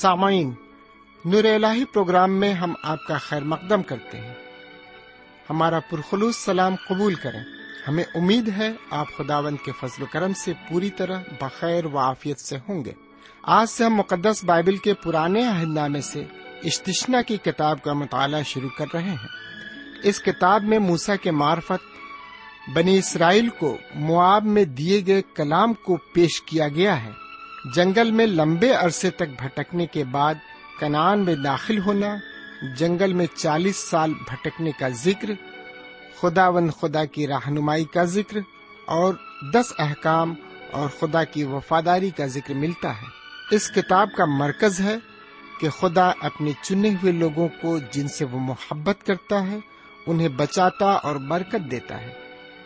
سامعین، نور الہی پروگرام میں ہم آپ کا خیر مقدم کرتے ہیں۔ ہمارا پرخلوص سلام قبول کریں۔ ہمیں امید ہے آپ خداوند کے فضل و کرم سے پوری طرح بخیر و عافیت سے ہوں گے۔ آج سے ہم مقدس بائبل کے پرانے عہد نامے سے اشتشنا کی کتاب کا مطالعہ شروع کر رہے ہیں۔ اس کتاب میں موسا کے معرفت، بنی اسرائیل کو مواب میں دیے گئے کلام کو پیش کیا گیا ہے۔ جنگل میں لمبے عرصے تک بھٹکنے کے بعد کنان میں داخل ہونا، جنگل میں چالیس سال بھٹکنے کا ذکر خدا ون خدا کی رہنمائی کا ذکر اور دس احکام اور خدا کی وفاداری کا ذکر ملتا ہے۔ اس کتاب کا مرکز ہے کہ خدا اپنے چنے ہوئے لوگوں کو جن سے وہ محبت کرتا ہے، انہیں بچاتا اور برکت دیتا ہے۔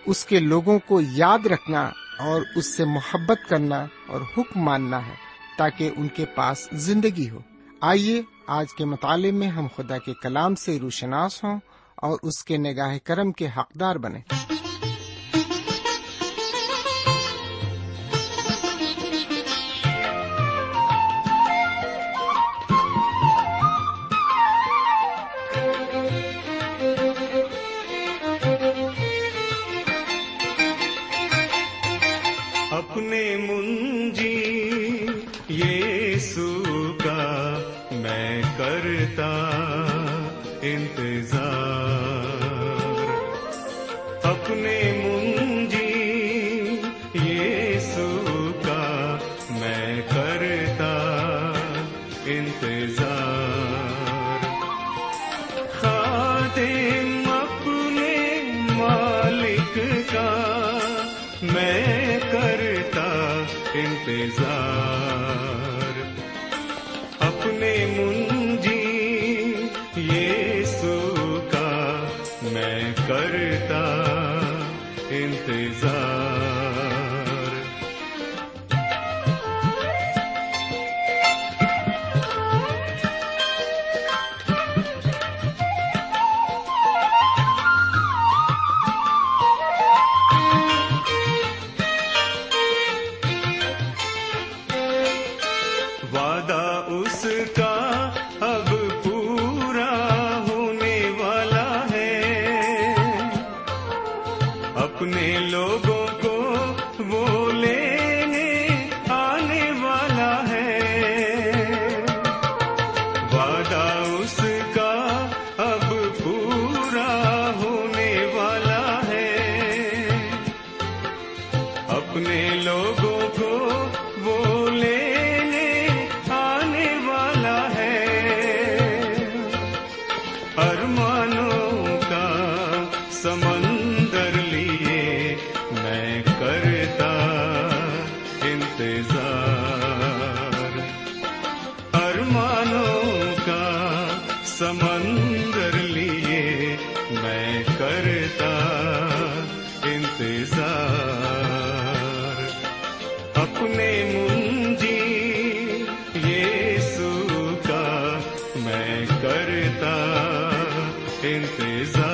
اس کے لوگوں کو یاد رکھنا اور اس سے محبت کرنا اور حکم ماننا ہے تاکہ ان کے پاس زندگی ہو۔ آئیے، آج کے مطالعے میں ہم خدا کے کلام سے روشناس ہوں اور اس کے نگاہ کرم کے حقدار بنے اپنے لوگوں کو وہ انتظار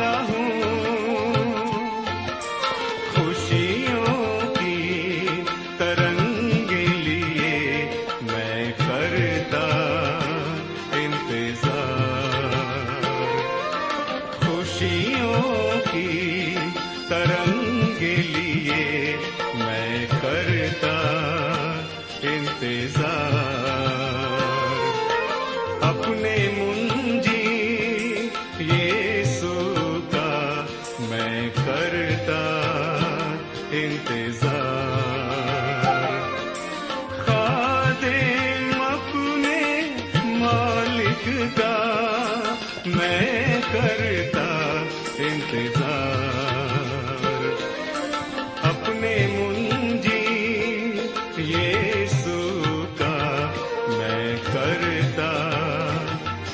والا ہوں۔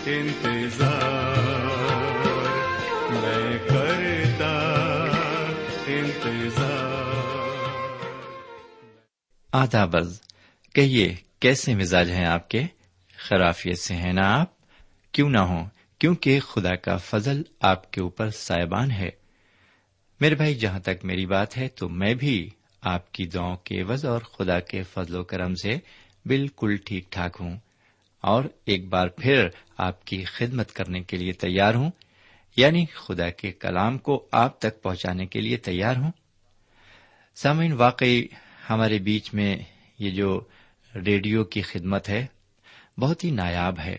انتظار آدابز کہیے، کیسے مزاج ہیں آپ کے؟ خرافیت سے ہیں نا آپ؟ کیوں نہ ہوں، کیونکہ خدا کا فضل آپ کے اوپر سائبان ہے۔ میرے بھائی، جہاں تک میری بات ہے، تو میں بھی آپ کی دعاؤں کے عوض اور خدا کے فضل و کرم سے بالکل ٹھیک ٹھاک ہوں۔ اور ایک بار پھر آپ کی خدمت کرنے کے لیے تیار ہوں یعنی خدا کے کلام کو آپ تک پہنچانے کے لیے تیار ہوں۔ سامعین، واقعی ہمارے بیچ میں یہ جو ریڈیو کی خدمت ہے، بہت ہی نایاب ہے۔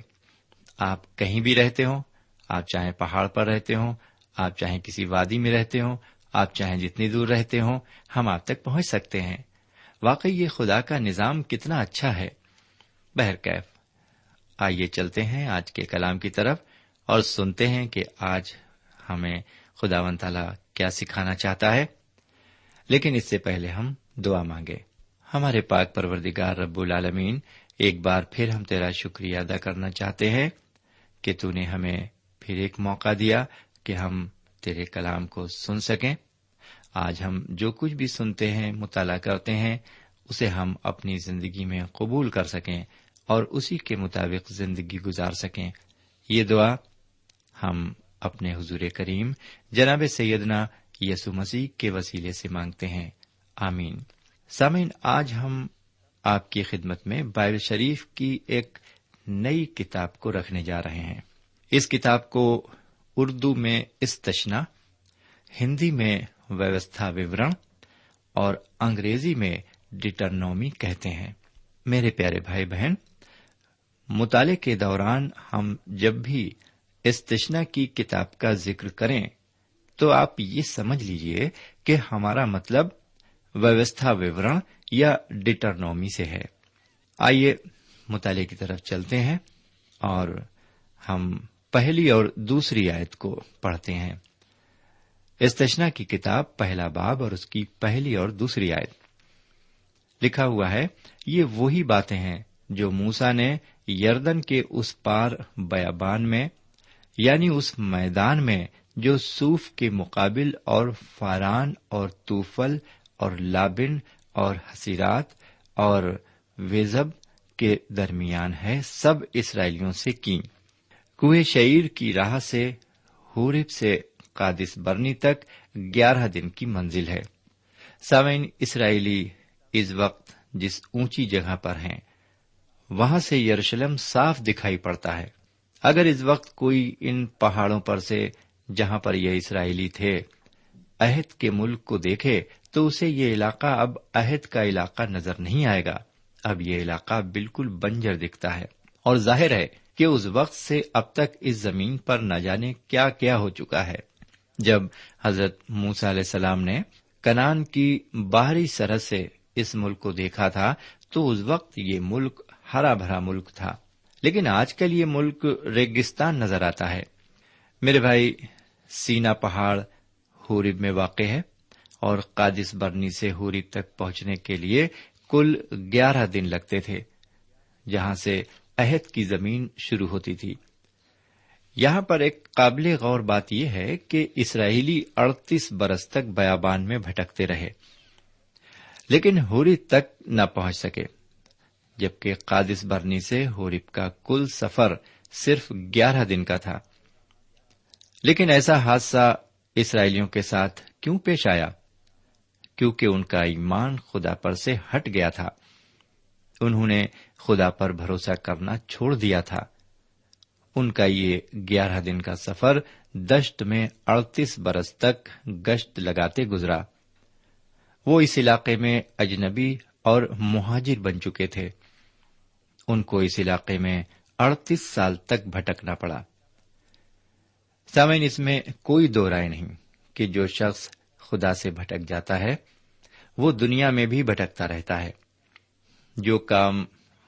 آپ کہیں بھی رہتے ہوں، آپ چاہے پہاڑ پر رہتے ہوں، آپ چاہے کسی وادی میں رہتے ہوں، آپ چاہے جتنی دور رہتے ہوں، ہم آپ تک پہنچ سکتے ہیں۔ واقعی یہ خدا کا نظام کتنا اچھا ہے۔ بہرکیف آئیے چلتے ہیں آج کے کلام کی طرف اور سنتے ہیں کہ آج ہمیں خدا ون تعالیٰ کیا سکھانا چاہتا ہے۔ لیکن اس سے پہلے ہم دعا مانگے۔ ہمارے پاک پروردگار رب العالمین، ایک بار پھر ہم تیرا شکریہ ادا کرنا چاہتے ہیں کہ تو نے ہمیں پھر ایک موقع دیا کہ ہم تیرے کلام کو سن سکیں۔ آج ہم جو کچھ بھی سنتے ہیں، مطالعہ کرتے ہیں، اسے ہم اپنی زندگی میں قبول کر سکیں۔ اور اسی کے مطابق زندگی گزار سکیں۔ یہ دعا ہم اپنے حضور کریم جناب سیدنا یسو مسیح کے وسیلے سے مانگتے ہیں۔ آمین۔ سامعین، آج ہم آپ کی خدمت میں بائبل شریف کی ایک نئی کتاب کو رکھنے جا رہے ہیں۔ اس کتاب کو اردو میں استشنا ہندی میں ویوستھا وورن اور انگریزی میں ڈٹرنومی کہتے ہیں۔ میرے پیارے بھائی بہن مطالعے کے دوران ہم جب بھی استشنا کی کتاب کا ذکر کریں تو آپ یہ سمجھ لیجیے کہ ہمارا مطلب ویوستھا وورن یا ڈٹرنومی سے ہے۔ آئیے مطالعے کی طرف چلتے ہیں اور ہم پہلی اور دوسری آیت کو پڑھتے ہیں۔ استشنا کی کتاب پہلا باب اور اس کی پہلی اور دوسری آیت۔ لکھا ہوا ہے، یہ وہی باتیں ہیں جو موسا نے یردن کے اس پار بیابان میں یعنی اس میدان میں جو سوف کے مقابل اور فاران اور توفل اور لابن اور حسیرات اور ویزب کے درمیان ہے، سب اسرائیلیوں سے کی کوئے شعیر کی راہ سے ہورب سے قادث برنی تک گیارہ دن کی منزل ہے۔ سامعین، اسرائیلی اس وقت جس اونچی جگہ پر ہیں وہاں سے یروشلم صاف دکھائی پڑتا ہے۔ اگر اس وقت کوئی ان پہاڑوں پر سے جہاں پر یہ اسرائیلی تھے عہد کے ملک کو دیکھے، تو اسے یہ علاقہ اب عہد کا علاقہ نظر نہیں آئے گا۔ اب یہ علاقہ بالکل بنجر دکھتا ہے۔ اور ظاہر ہے کہ اس وقت سے اب تک اس زمین پر نہ جانے کیا کیا ہو چکا ہے۔ جب حضرت موسا علیہ السلام نے کنان کی باہری سرحد سے اس ملک کو دیکھا تھا، تو اس وقت یہ ملک ہرا بھرا ملک تھا۔ لیکن آج کل یہ ملک ریگستان نظر آتا ہے۔ میرے بھائی، سینا پہاڑ ہورب میں واقع ہے اور قادس برنی سے ہورب تک پہنچنے کے لیے کل گیارہ دن لگتے تھے، جہاں سے عہد کی زمین شروع ہوتی تھی۔ یہاں پر ایک قابل غور بات یہ ہے کہ اسرائیلی اڑتیس برس تک بیابان میں بھٹکتے رہے، لیکن ہوری تک نہ پہنچ سکے۔ جبکہ قادث برنی سے ہورب کا کل سفر صرف گیارہ دن کا تھا۔ لیکن ایسا حادثہ اسرائیلیوں کے ساتھ کیوں پیش آیا؟ کیونکہ ان کا ایمان خدا پر سے ہٹ گیا تھا۔ انہوں نے خدا پر بھروسہ کرنا چھوڑ دیا تھا۔ ان کا یہ گیارہ دن کا سفر دشت میں اڑتیس برس تک گشت لگاتے گزرا۔ وہ اس علاقے میں اجنبی اور مہاجر بن چکے تھے۔ ان کو اس علاقے میں اڑتیس سال تک بھٹکنا پڑا۔ سامعین، اس میں کوئی دو رائے نہیں کہ جو شخص خدا سے بھٹک جاتا ہے، وہ دنیا میں بھی بھٹکتا رہتا ہے۔ جو کام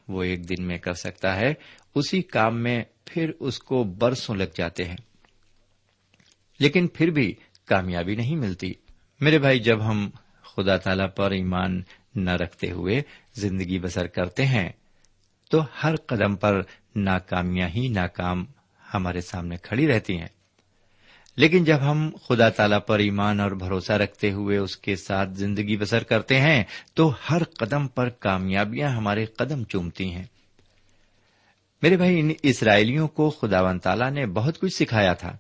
وہ ایک دن میں کر سکتا ہے، اسی کام میں پھر اس کو برسوں لگ جاتے ہیں۔ لیکن پھر بھی کامیابی نہیں ملتی۔ میرے بھائی، جب ہم خدا تعالی پر ایمان نہ رکھتے ہوئے زندگی بسر کرتے ہیں تو ہر قدم پر ناکامیاں ہی ناکام ہمارے سامنے کھڑی رہتی ہیں۔ لیکن جب ہم خدا تعالی پر ایمان اور بھروسہ رکھتے ہوئے اس کے ساتھ زندگی بسر کرتے ہیں، تو ہر قدم پر کامیابیاں ہمارے قدم چومتی ہیں۔ میرے بھائی، ان اسرائیلیوں کو خدا و تعالیٰ نے بہت کچھ سکھایا تھا۔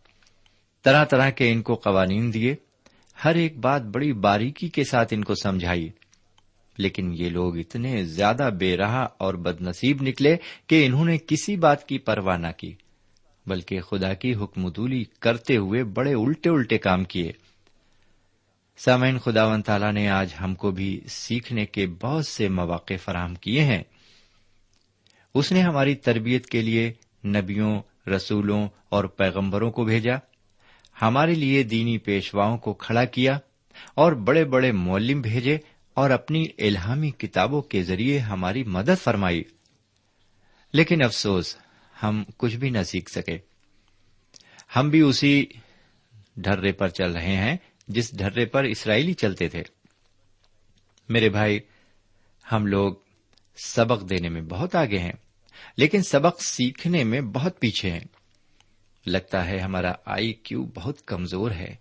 طرح طرح کے ان کو قوانین دیے، ہر ایک بات بڑی باریکی کے ساتھ ان کو سمجھائی۔ لیکن یہ لوگ اتنے زیادہ بے رہا اور بد نصیب نکلے کہ انہوں نے کسی بات کی پرواہ نہ کی، بلکہ خدا کی حکمدولی کرتے ہوئے بڑے الٹے الٹے کام کیے۔ سامعین خدا و تعالیٰ نے آج ہم کو بھی سیکھنے کے بہت سے مواقع فراہم کیے ہیں۔ اس نے ہماری تربیت کے لیے نبیوں، رسولوں اور پیغمبروں کو بھیجا، ہمارے لیے دینی پیشواؤں کو کھڑا کیا اور بڑے بڑے مولم بھیجے اور اپنی الہامی کتابوں کے ذریعے ہماری مدد فرمائی۔ لیکن افسوس، ہم کچھ بھی نہ سیکھ سکے۔ ہم بھی اسی ڈھرے پر چل رہے ہیں، جس ڈھرے پر اسرائیلی چلتے تھے۔ میرے بھائی، ہم لوگ سبق دینے میں بہت آگے ہیں، لیکن سبق سیکھنے میں بہت پیچھے ہیں۔ لگتا ہے ہمارا آئی کیو بہت کمزور ہے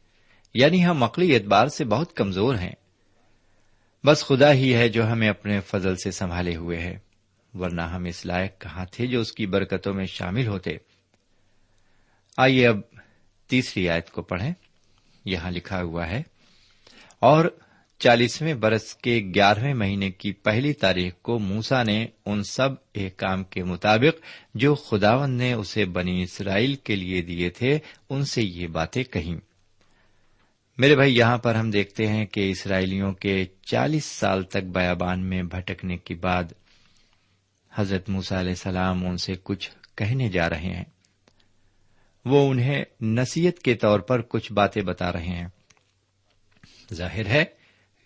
یعنی ہم عقلی اعتبار سے بہت کمزور ہیں۔ بس خدا ہی ہے جو ہمیں اپنے فضل سے سنبھالے ہوئے ہے، ورنہ ہم اس لائق کہاں تھے جو اس کی برکتوں میں شامل ہوتے؟ آئیے اب تیسری آیت کو پڑھیں۔ یہاں لکھا ہوا ہے، اور چالیسویں برس کے گیارہویں مہینے کی پہلی تاریخ کو موسا نے ان سب ایک کام کے مطابق جو خداون نے اسے بنی اسرائیل کے لیے دیے تھے، ان سے یہ باتیں کہیں۔ میرے بھائی، یہاں پر ہم دیکھتے ہیں کہ اسرائیلیوں کے چالیس سال تک بیابان میں بھٹکنے کے بعد حضرت موسا علیہ السلام ان سے کچھ کہنے جا رہے ہیں۔ وہ انہیں نصیحت کے طور پر کچھ باتیں بتا رہے ہیں۔ ظاہر ہے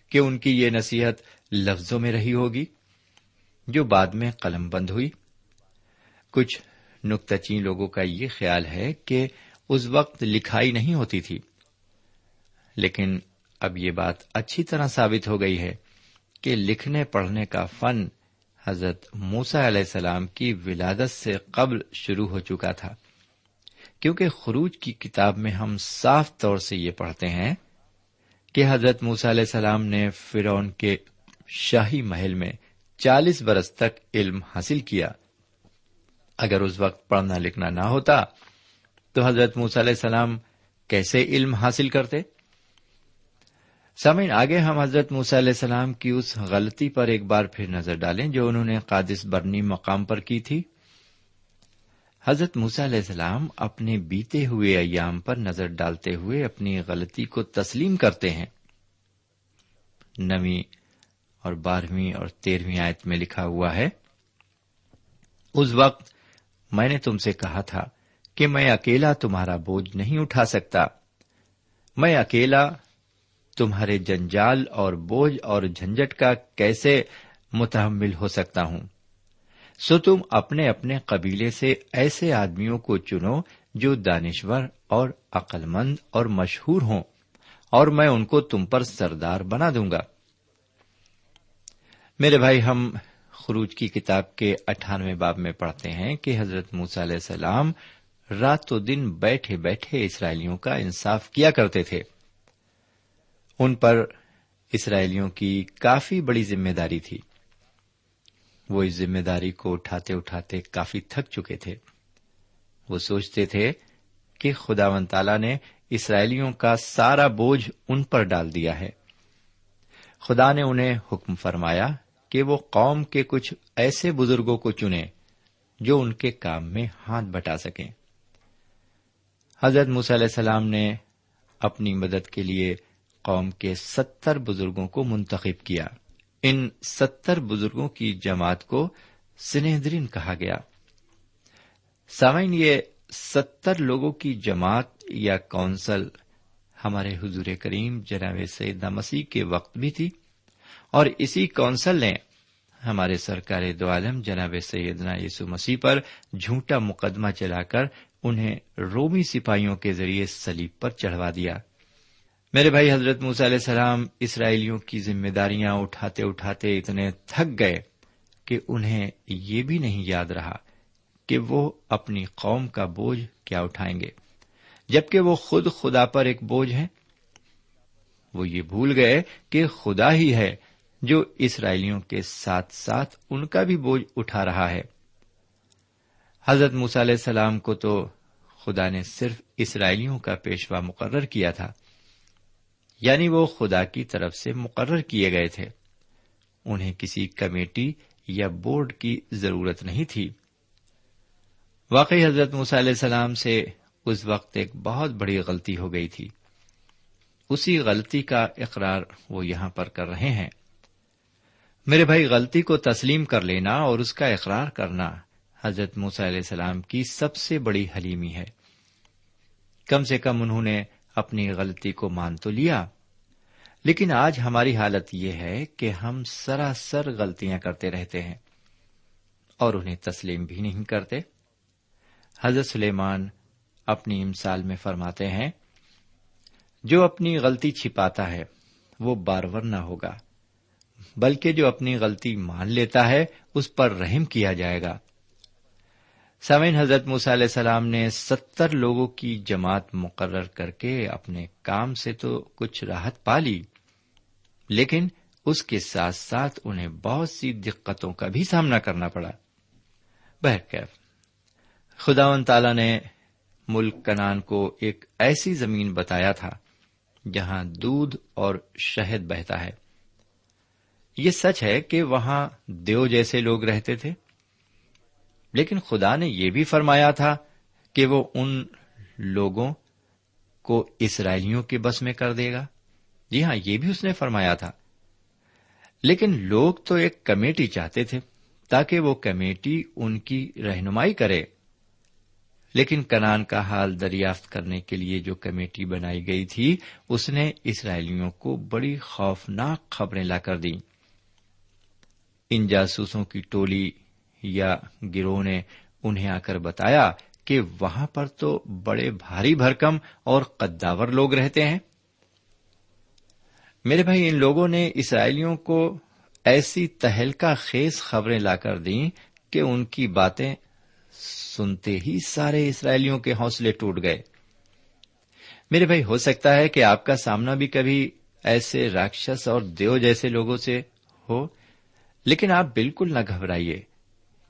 کہ ان کی یہ نصیحت لفظوں میں رہی ہوگی، جو بعد میں قلم بند ہوئی۔ کچھ نکتچی لوگوں کا یہ خیال ہے کہ اس وقت لکھائی نہیں ہوتی تھی۔ لیکن اب یہ بات اچھی طرح ثابت ہو گئی ہے کہ لکھنے پڑھنے کا فن حضرت موسا علیہ السلام کی ولادت سے قبل شروع ہو چکا تھا۔ کیونکہ خروج کی کتاب میں ہم صاف طور سے یہ پڑھتے ہیں کہ حضرت موسا علیہ السلام نے فرون کے شاہی محل میں چالیس برس تک علم حاصل کیا۔ اگر اس وقت پڑھنا لکھنا نہ ہوتا تو حضرت موسیٰ علیہ السلام کیسے علم حاصل کرتے؟ سمعین آگے ہم حضرت موسیٰ علیہ السلام کی اس غلطی پر ایک بار پھر نظر ڈالیں جو انہوں نے قادس برنی مقام پر کی تھی۔ حضرت موسیٰ علیہ السلام اپنے بیتے ہوئے ایام پر نظر ڈالتے ہوئے اپنی غلطی کو تسلیم کرتے ہیں۔ نویں اور بارہویں اور تیرہویں آیت میں لکھا ہوا ہے، اس وقت میں نے تم سے کہا تھا کہ میں اکیلا تمہارا بوجھ نہیں اٹھا سکتا۔ میں اکیلا تمہارے جنجال اور بوجھ اور جھنجٹ کا کیسے متحمل ہو سکتا ہوں؟ سو تم اپنے اپنے قبیلے سے ایسے آدمیوں کو چنو جو دانشور اور عقل مند اور مشہور ہوں، اور میں ان کو تم پر سردار بنا دوں گا۔ میرے بھائی، ہم خروج کی کتاب کے اٹھانوے باب میں پڑھتے ہیں کہ حضرت موس علیہ السلام رات و دن بیٹھے بیٹھے اسرائیلیوں کا انصاف کیا کرتے تھے۔ ان پر اسرائیلیوں کی کافی بڑی ذمہ داری تھی۔ وہ اس ذمہ داری کو اٹھاتے اٹھاتے کافی تھک چکے تھے۔ وہ سوچتے تھے کہ خدا و تعالی نے اسرائیلیوں کا سارا بوجھ ان پر ڈال دیا ہے۔ خدا نے انہیں حکم فرمایا کہ وہ قوم کے کچھ ایسے بزرگوں کو چنے جو ان کے کام میں ہاتھ بٹا سکیں۔ حضرت علیہ السلام نے اپنی مدد کے لیے قوم کے ستر بزرگوں کو منتخب کیا۔ ان ستر بزرگوں کی جماعت کو سنہدرین کہا گیا۔ سامعین، یہ ستر لوگوں کی جماعت یا کونسل ہمارے حضور کریم جناب سیدہ مسیح کے وقت بھی تھی اور اسی کونسل نے ہمارے سرکار دو عالم جناب سیدنا یسو مسیح پر جھوٹا مقدمہ چلا کر انہیں رومی سپاہیوں کے ذریعے سلیب پر چڑھوا دیا۔ میرے بھائی حضرت موس علیہ السلام اسرائیلیوں کی ذمہ داریاں اٹھاتے اٹھاتے اتنے تھک گئے کہ انہیں یہ بھی نہیں یاد رہا کہ وہ اپنی قوم کا بوجھ کیا اٹھائیں گے۔ جبکہ وہ خود خدا پر ایک بوجھ ہے وہ یہ بھول گئے کہ خدا ہی ہے جو اسرائیلیوں کے ساتھ ساتھ ان کا بھی بوجھ اٹھا رہا ہے۔ حضرت علیہ السلام کو تو خدا نے صرف اسرائیلیوں کا پیشوا مقرر کیا تھا۔ یعنی وہ خدا کی طرف سے مقرر کیے گئے تھے۔ انہیں کسی کمیٹی یا بورڈ کی ضرورت نہیں تھی۔ واقعی حضرت علیہ السلام سے اس وقت ایک بہت بڑی غلطی ہو گئی تھی۔ اسی غلطی کا اقرار وہ یہاں پر کر رہے ہیں۔ میرے بھائی، غلطی کو تسلیم کر لینا اور اس کا اقرار کرنا حضرت علیہ السلام کی سب سے بڑی حلیمی ہے۔ کم سے کم انہوں نے اپنی غلطی کو مان تو لیا۔ لیکن آج ہماری حالت یہ ہے کہ ہم سراسر غلطیاں کرتے رہتے ہیں اور انہیں تسلیم بھی نہیں کرتے۔ حضرت سلیمان اپنی مثال میں فرماتے ہیں، جو اپنی غلطی چھپاتا ہے، وہ بارور نہ ہوگا، بلکہ جو اپنی غلطی مان لیتا ہے، اس پر رحم کیا جائے گا۔ سمین حضرت علیہ السلام نے ستر لوگوں کی جماعت مقرر کر کے اپنے کام سے تو کچھ راحت پا لی، لیکن اس کے ساتھ ساتھ انہیں بہت سی دقتوں کا بھی سامنا کرنا پڑا۔ بہرکیف خدا و تعالی نے ملک کنان کو ایک ایسی زمین بتایا تھا جہاں دودھ اور شہد بہتا ہے۔ یہ سچ ہے کہ وہاں دیو جیسے لوگ رہتے تھے۔ لیکن خدا نے یہ بھی فرمایا تھا کہ وہ ان لوگوں کو اسرائیلیوں کے بس میں کر دے گا۔ جی ہاں یہ بھی اس نے فرمایا تھا۔ لیکن لوگ تو ایک کمیٹی چاہتے تھے تاکہ وہ کمیٹی ان کی رہنمائی کرے۔ لیکن کنان کا حال دریافت کرنے کے لیے جو کمیٹی بنائی گئی تھی، اس نے اسرائیلیوں کو بڑی خوفناک خبریں لا کر دی ان جاسوسوں کی ٹولی یا گروہ نے انہیں آ کر بتایا کہ وہاں پر تو بڑے بھاری بھرکم اور قداور لوگ رہتے ہیں۔ میرے بھائی، ان لوگوں نے اسرائیلیوں کو ایسی تہلکا خیز خبریں لا کر دیں کہ ان کی باتیں سنتے ہی سارے اسرائیلیوں کے حوصلے ٹوٹ گئے۔ میرے بھائی، ہو سکتا ہے کہ آپ کا سامنا بھی کبھی ایسے راکشس اور دیو جیسے لوگوں سے ہو، لیکن آپ بالکل نہ گھبرائیے۔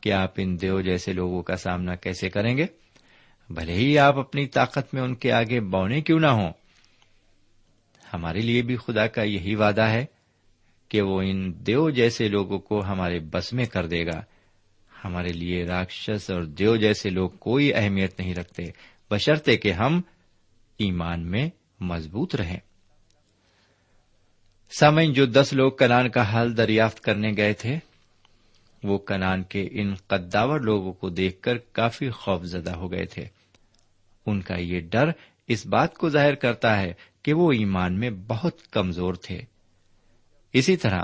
کہ آپ ان دیو جیسے لوگوں کا سامنا کیسے کریں گے؟ بھلے ہی آپ اپنی طاقت میں ان کے آگے بونے کیوں نہ ہوں؟ ہمارے لیے بھی خدا کا یہی وعدہ ہے کہ وہ ان دیو جیسے لوگوں کو ہمارے بس میں کر دے گا۔ ہمارے لیے راکشس اور دیو جیسے لوگ کوئی اہمیت نہیں رکھتے، بشرطے کہ ہم ایمان میں مضبوط رہیں۔ سامعین، جو دس لوگ کنان کا حال دریافت کرنے گئے تھے وہ کنان کے ان قداور لوگوں کو دیکھ کر کافی خوف زدہ ہو گئے تھے۔ ان کا یہ ڈر اس بات کو ظاہر کرتا ہے کہ وہ ایمان میں بہت کمزور تھے۔ اسی طرح،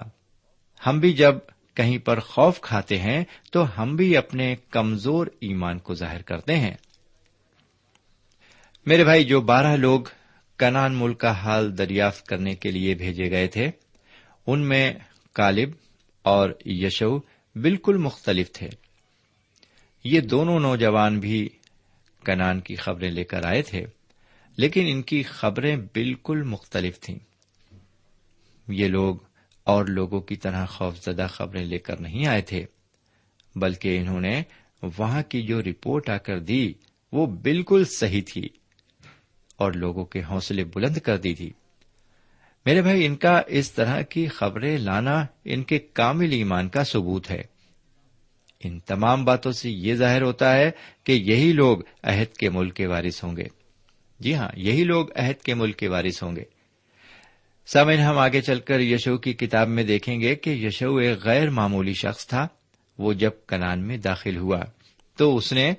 ہم بھی جب کہیں پر خوف کھاتے ہیں تو ہم بھی اپنے کمزور ایمان کو ظاہر کرتے ہیں۔ میرے بھائی، جو بارہ لوگ کنان ملک کا حال دریافت کرنے کے لیے بھیجے گئے تھے، ان میں کالب اور یشو بالکل مختلف تھے۔ یہ دونوں نوجوان بھی کنان کی خبریں لے کر آئے تھے، لیکن ان کی خبریں بالکل مختلف تھیں۔ یہ لوگ اور لوگوں کی طرح خوف زدہ خبریں لے کر نہیں آئے تھے، بلکہ انہوں نے وہاں کی جو رپورٹ آ کر دی وہ بالکل صحیح تھی اور لوگوں کے حوصلے بلند کر دی تھی۔ میرے بھائی، ان کا اس طرح کی خبریں لانا ان کے کامل ایمان کا ثبوت ہے۔ ان تمام باتوں سے یہ ظاہر ہوتا ہے کہ یہی لوگ عہد کے ملک کے وارث ہوں گے۔ جی ہاں یہی لوگ عہد کے ملک کے وارث ہوں گے۔ سمن ہم آگے چل کر یشو کی کتاب میں دیکھیں گے کہ یشو ایک غیر معمولی شخص تھا۔ وہ جب کنان میں داخل ہوا تو اس نے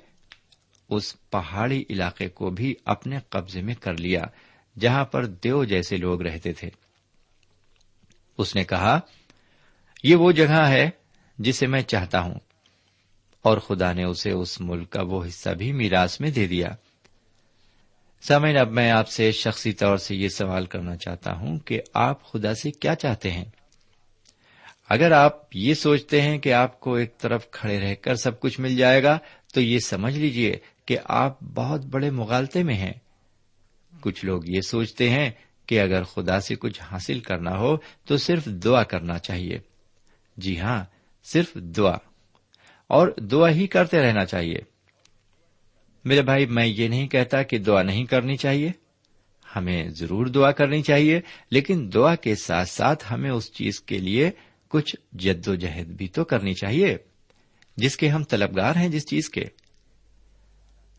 اس پہاڑی علاقے کو بھی اپنے قبضے میں کر لیا۔ جہاں پر دیو جیسے لوگ رہتے تھے۔ اس نے کہا، یہ وہ جگہ ہے جسے میں چاہتا ہوں۔ اور خدا نے اسے اس ملک کا وہ حصہ بھی میراث میں دے دیا۔ سمین اب میں آپ سے شخصی طور سے یہ سوال کرنا چاہتا ہوں کہ آپ خدا سے کیا چاہتے ہیں؟ اگر آپ یہ سوچتے ہیں کہ آپ کو ایک طرف کھڑے رہ کر سب کچھ مل جائے گا، تو یہ سمجھ لیجیے کہ آپ بہت بڑے مغالطے میں ہیں۔ کچھ لوگ یہ سوچتے ہیں کہ اگر خدا سے کچھ حاصل کرنا ہو تو صرف دعا کرنا چاہیے۔ جی ہاں صرف دعا۔ اور دعا ہی کرتے رہنا چاہیے۔ میرے بھائی، میں یہ نہیں کہتا کہ دعا نہیں کرنی چاہیے۔ ہمیں ضرور دعا کرنی چاہیے، لیکن دعا کے ساتھ ساتھ ہمیں اس چیز کے لیے کچھ جد و جہد بھی تو کرنی چاہیے، جس کے ہم طلبگار ہیں جس چیز کے۔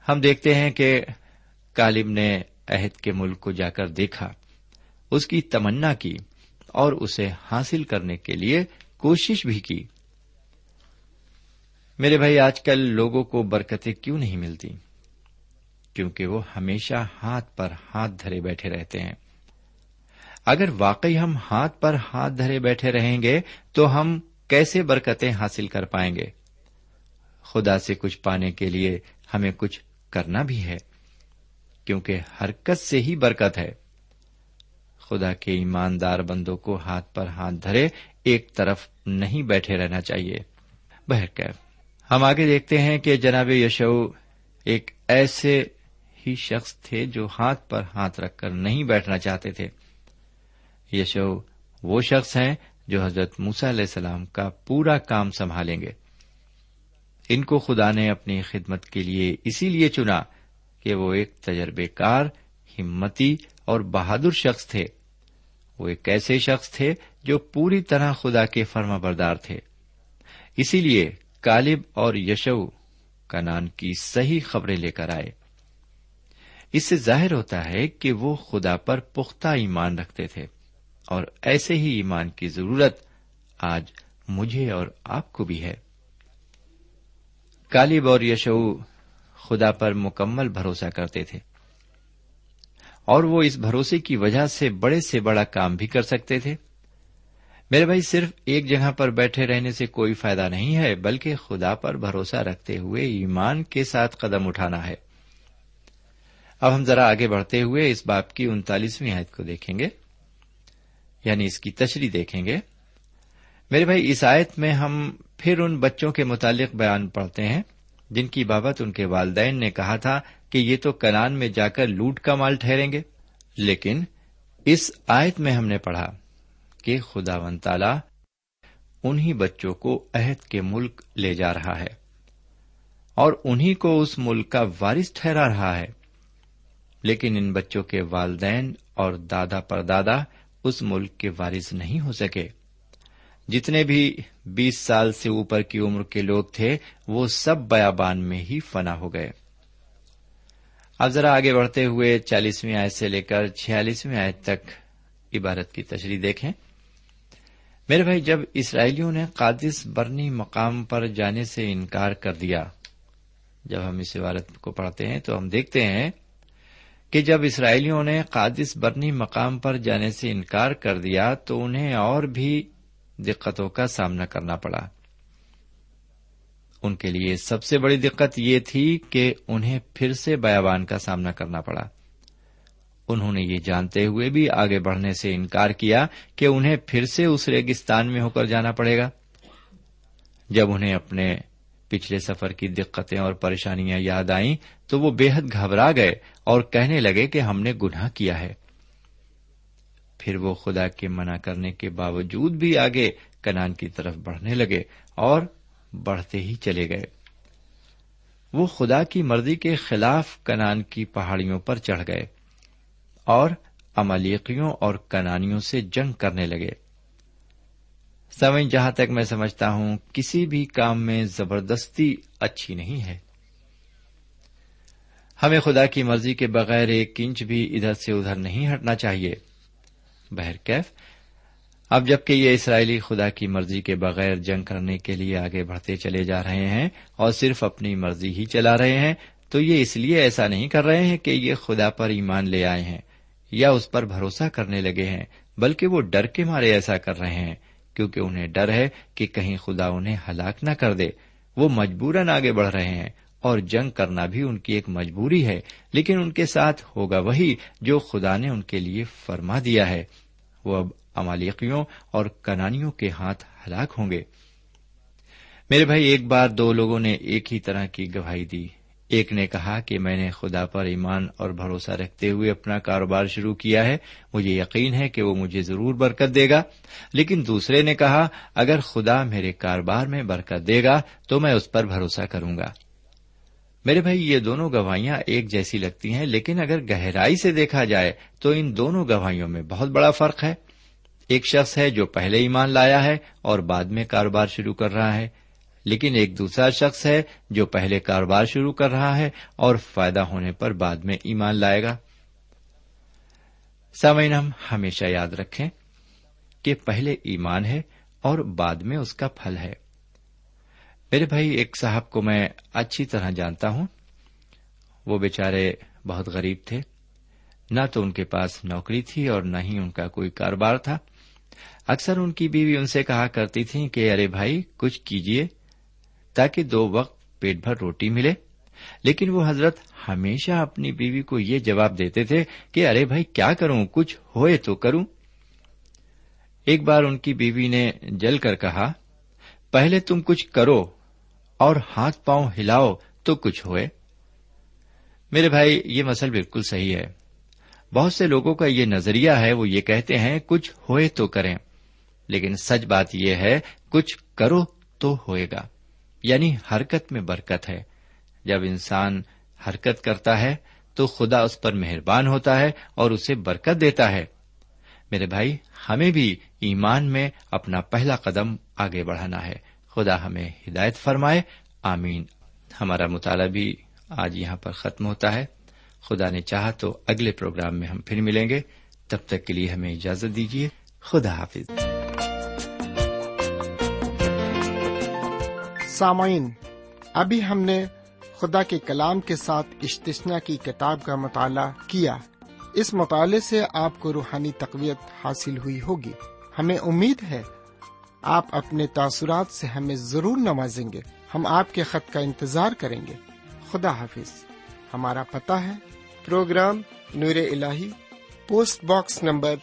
ہم دیکھتے ہیں کہ کالب نے عہد کے ملک کو جا کر دیکھا، اس کی تمنا کی اور اسے حاصل کرنے کے لیے کوشش بھی کی۔ میرے بھائی، آج کل لوگوں کو برکتیں کیوں نہیں ملتی؟ کیونکہ وہ ہمیشہ ہاتھ پر ہاتھ دھرے بیٹھے رہتے ہیں۔ اگر واقعی ہم ہاتھ پر ہاتھ دھرے بیٹھے رہیں گے، تو ہم کیسے برکتیں حاصل کر پائیں گے؟ خدا سے کچھ پانے کے لیے ہمیں کچھ کرنا بھی ہے۔ کیونکہ حرکت سے ہی برکت ہے۔ خدا کے ایماندار بندوں کو ہاتھ پر ہاتھ دھرے ایک طرف نہیں بیٹھے رہنا چاہیے۔ بہرکیف ہم آگے دیکھتے ہیں کہ جناب یشو ایک ایسے ہی شخص تھے جو ہاتھ پر ہاتھ رکھ کر نہیں بیٹھنا چاہتے تھے۔ یشو وہ شخص ہیں جو حضرت موسا علیہ السلام کا پورا کام سنبھالیں گے۔ ان کو خدا نے اپنی خدمت کے لیے اسی لیے چنا کہ وہ ایک تجربے کار ہمتی اور بہادر شخص تھے۔ وہ ایک ایسے شخص تھے جو پوری طرح خدا کے فرما بردار تھے۔ اسی لیے کالب اور یشو کا نان کی صحیح خبریں لے کر آئے۔ اس سے ظاہر ہوتا ہے کہ وہ خدا پر پختہ ایمان رکھتے تھے۔ اور ایسے ہی ایمان کی ضرورت آج مجھے اور آپ کو بھی ہے۔ کالب اور یشو خدا پر مکمل بھروسہ کرتے تھے۔ اور وہ اس بھروسے کی وجہ سے بڑے سے بڑا کام بھی کر سکتے تھے۔ میرے بھائی، صرف ایک جگہ پر بیٹھے رہنے سے کوئی فائدہ نہیں ہے، بلکہ خدا پر بھروسہ رکھتے ہوئے ایمان کے ساتھ قدم اٹھانا ہے۔ اب ہم ذرا آگے بڑھتے ہوئے اس باپ کی انتالیسویں آیت کو دیکھیں گے۔ یعنی اس کی تشریح دیکھیں گے۔ میرے بھائی، اس آیت میں ہم پھر ان بچوں کے متعلق بیان پڑھتے ہیں۔ جن کی بابت ان کے والدین نے کہا تھا کہ یہ تو کنان میں جا کر لوٹ کا مال ٹھہریں گے۔ لیکن اس آیت میں ہم نے پڑھا کہ خدا ون تالا انہیں بچوں کو عہد کے ملک لے جا رہا ہے اور انہیں کو اس ملک کا وارث ٹھہرا رہا ہے۔ لیکن ان بچوں کے والدین اور دادا پر دادا اس ملک کے وارث نہیں ہو سکے۔ جتنے بھی بیس سال سے اوپر کی عمر کے لوگ تھے، وہ سب بیابان میں ہی فنا ہو گئے۔ اب ذرا آگے بڑھتے ہوئے چالیسویں آیت سے لے کر چھیالیسویں آیت تک عبارت کی تشریح دیکھیں۔ میرے بھائی، جب اسرائیلیوں نے قادس برنی مقام پر جانے سے انکار کر دیا، جب ہم اس عبارت کو پڑھتے ہیں تو ہم دیکھتے ہیں کہ جب اسرائیلیوں نے قادس برنی مقام پر جانے سے انکار کر دیا تو انہیں اور بھی دقتوں کا سامنا کرنا پڑا۔ ان کے لیے سب سے بڑی دقت یہ تھی کہ انہیں پھر سے بیابان کا سامنا کرنا پڑا۔ انہوں نے یہ جانتے ہوئے بھی آگے بڑھنے سے انکار کیا کہ انہیں پھر سے اس ریگستان میں ہو کر جانا پڑے گا۔ جب انہیں اپنے پچھلے سفر کی دقتیں اور پریشانیاں یاد آئیں تو وہ بے حد گھبرا گئے اور کہنے لگے کہ ہم نے گناہ کیا ہے۔ پھر وہ خدا کے منع کرنے کے باوجود بھی آگے کنان کی طرف بڑھنے لگے اور بڑھتے ہی چلے گئے۔ وہ خدا کی مرضی کے خلاف کنان کی پہاڑیوں پر چڑھ گئے اور املیقیوں اور کنانیوں سے جنگ کرنے لگے۔ سمجھ، جہاں تک میں سمجھتا ہوں، کسی بھی کام میں زبردستی اچھی نہیں ہے۔ ہمیں خدا کی مرضی کے بغیر ایک انچ بھی ادھر سے ادھر نہیں ہٹنا چاہیے۔ بہرکیف اب جبکہ یہ اسرائیلی خدا کی مرضی کے بغیر جنگ کرنے کے لیے آگے بڑھتے چلے جا رہے ہیں اور صرف اپنی مرضی ہی چلا رہے ہیں، تو یہ اس لیے ایسا نہیں کر رہے ہیں کہ یہ خدا پر ایمان لے آئے ہیں یا اس پر بھروسہ کرنے لگے ہیں، بلکہ وہ ڈر کے مارے ایسا کر رہے ہیں، کیونکہ انہیں ڈر ہے کہ کہیں خدا انہیں ہلاک نہ کر دے۔ وہ مجبوراً آگے بڑھ رہے ہیں اور جنگ کرنا بھی ان کی ایک مجبوری ہے، لیکن ان کے ساتھ ہوگا وہی جو خدا نے ان کے لیے فرما دیا ہے۔ وہ اب امالیقیوں اور کنانیوں کے ہاتھ ہلاک ہوں گے۔ میرے بھائی، ایک بار دو لوگوں نے ایک ہی طرح کی گواہی دی۔ ایک نے کہا کہ میں نے خدا پر ایمان اور بھروسہ رکھتے ہوئے اپنا کاروبار شروع کیا ہے۔ مجھے یقین ہے کہ وہ مجھے ضرور برکت دے گا۔ لیکن دوسرے نے کہا، اگر خدا میرے کاروبار میں برکت دے گا تو میں اس پر بھروسہ کروں گا۔ میرے بھائی، یہ دونوں گواہیاں ایک جیسی لگتی ہیں، لیکن اگر گہرائی سے دیکھا جائے تو ان دونوں گواہیوں میں بہت بڑا فرق ہے۔ ایک شخص ہے جو پہلے ایمان لایا ہے اور بعد میں کاروبار شروع کر رہا ہے، لیکن ایک دوسرا شخص ہے جو پہلے کاروبار شروع کر رہا ہے اور فائدہ ہونے پر بعد میں ایمان لائے گا۔ سامعین، ہم ہمیشہ یاد رکھیں کہ پہلے ایمان ہے اور بعد میں اس کا پھل ہے۔ میرے بھائی، ایک صاحب کو میں اچھی طرح جانتا ہوں۔ وہ بیچارے بہت غریب تھے۔ نہ تو ان کے پاس نوکری تھی اور نہ ہی ان کا کوئی کاروبار تھا۔ اکثر ان کی بیوی ان سے کہا کرتی تھی کہ، ارے بھائی، کچھ کیجیے تاکہ دو وقت پیٹ بھر روٹی ملے۔ لیکن وہ حضرت ہمیشہ اپنی بیوی کو یہ جواب دیتے تھے کہ، ارے بھائی، کیا کروں؟ کچھ ہوئے تو کروں۔ ایک بار ان کی بیوی نے جل کر کہا، پہلے تم کچھ کرو اور ہاتھ پاؤں ہلاؤ تو کچھ ہوئے؟ میرے بھائی، یہ مسل بالکل صحیح ہے۔ بہت سے لوگوں کا یہ نظریہ ہے، وہ یہ کہتے ہیں، کچھ ہوئے تو کریں۔ لیکن سچ بات یہ ہے، کچھ کرو تو ہوئے گا۔ یعنی حرکت میں برکت ہے۔ جب انسان حرکت کرتا ہے، تو خدا اس پر مہربان ہوتا ہے اور اسے برکت دیتا ہے۔ میرے بھائی، ہمیں بھی ایمان میں اپنا پہلا قدم آگے بڑھانا ہے۔ خدا ہمیں ہدایت فرمائے۔ آمین۔ ہمارا مطالعہ بھی آج یہاں پر ختم ہوتا ہے۔ خدا نے چاہا تو اگلے پروگرام میں ہم پھر ملیں گے۔ تب تک کے لیے ہمیں اجازت دیجیے خدا حافظ۔ سامعین، ابھی ہم نے خدا کے کلام کے ساتھ اشتشنا کی کتاب کا مطالعہ کیا۔ اس مطالعے سے آپ کو روحانی تقویت حاصل ہوئی ہوگی۔ ہمیں امید ہے آپ اپنے تاثرات سے ہمیں ضرور نوازیں گے۔ ہم آپ کے خط کا انتظار کریں گے۔ خدا حافظ۔ ہمارا پتہ ہے۔ پروگرام نور ال post box number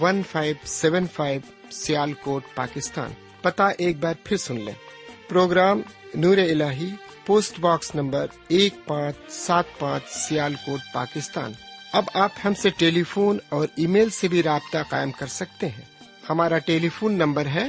one five seven five Sialkot Pakistan. پتہ ایک بار پھر سن لیں۔ پروگرام نور ال پوسٹ باکس نمبر ایک پانچ سات پانچ سیال کوٹ پاکستان۔ اب آپ ہم سے ٹیلی فون اور ای میل سے بھی رابطہ قائم کر سکتے ہیں۔ ہمارا ٹیلی فون نمبر ہے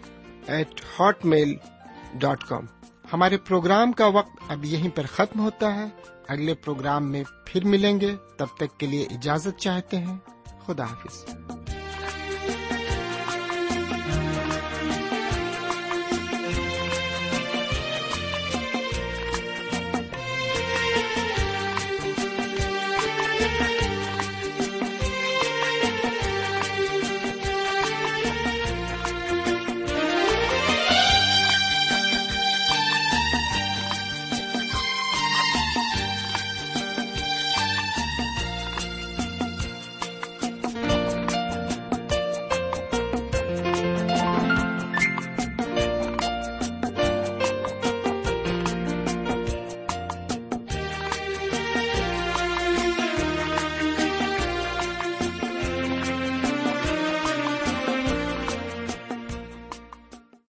eight hotmail dot com ہمارے پروگرام کا وقت اب یہیں پر ختم ہوتا ہے۔ اگلے پروگرام میں پھر ملیں گے۔ تب تک کے لیے اجازت چاہتے ہیں۔ خدا حافظ۔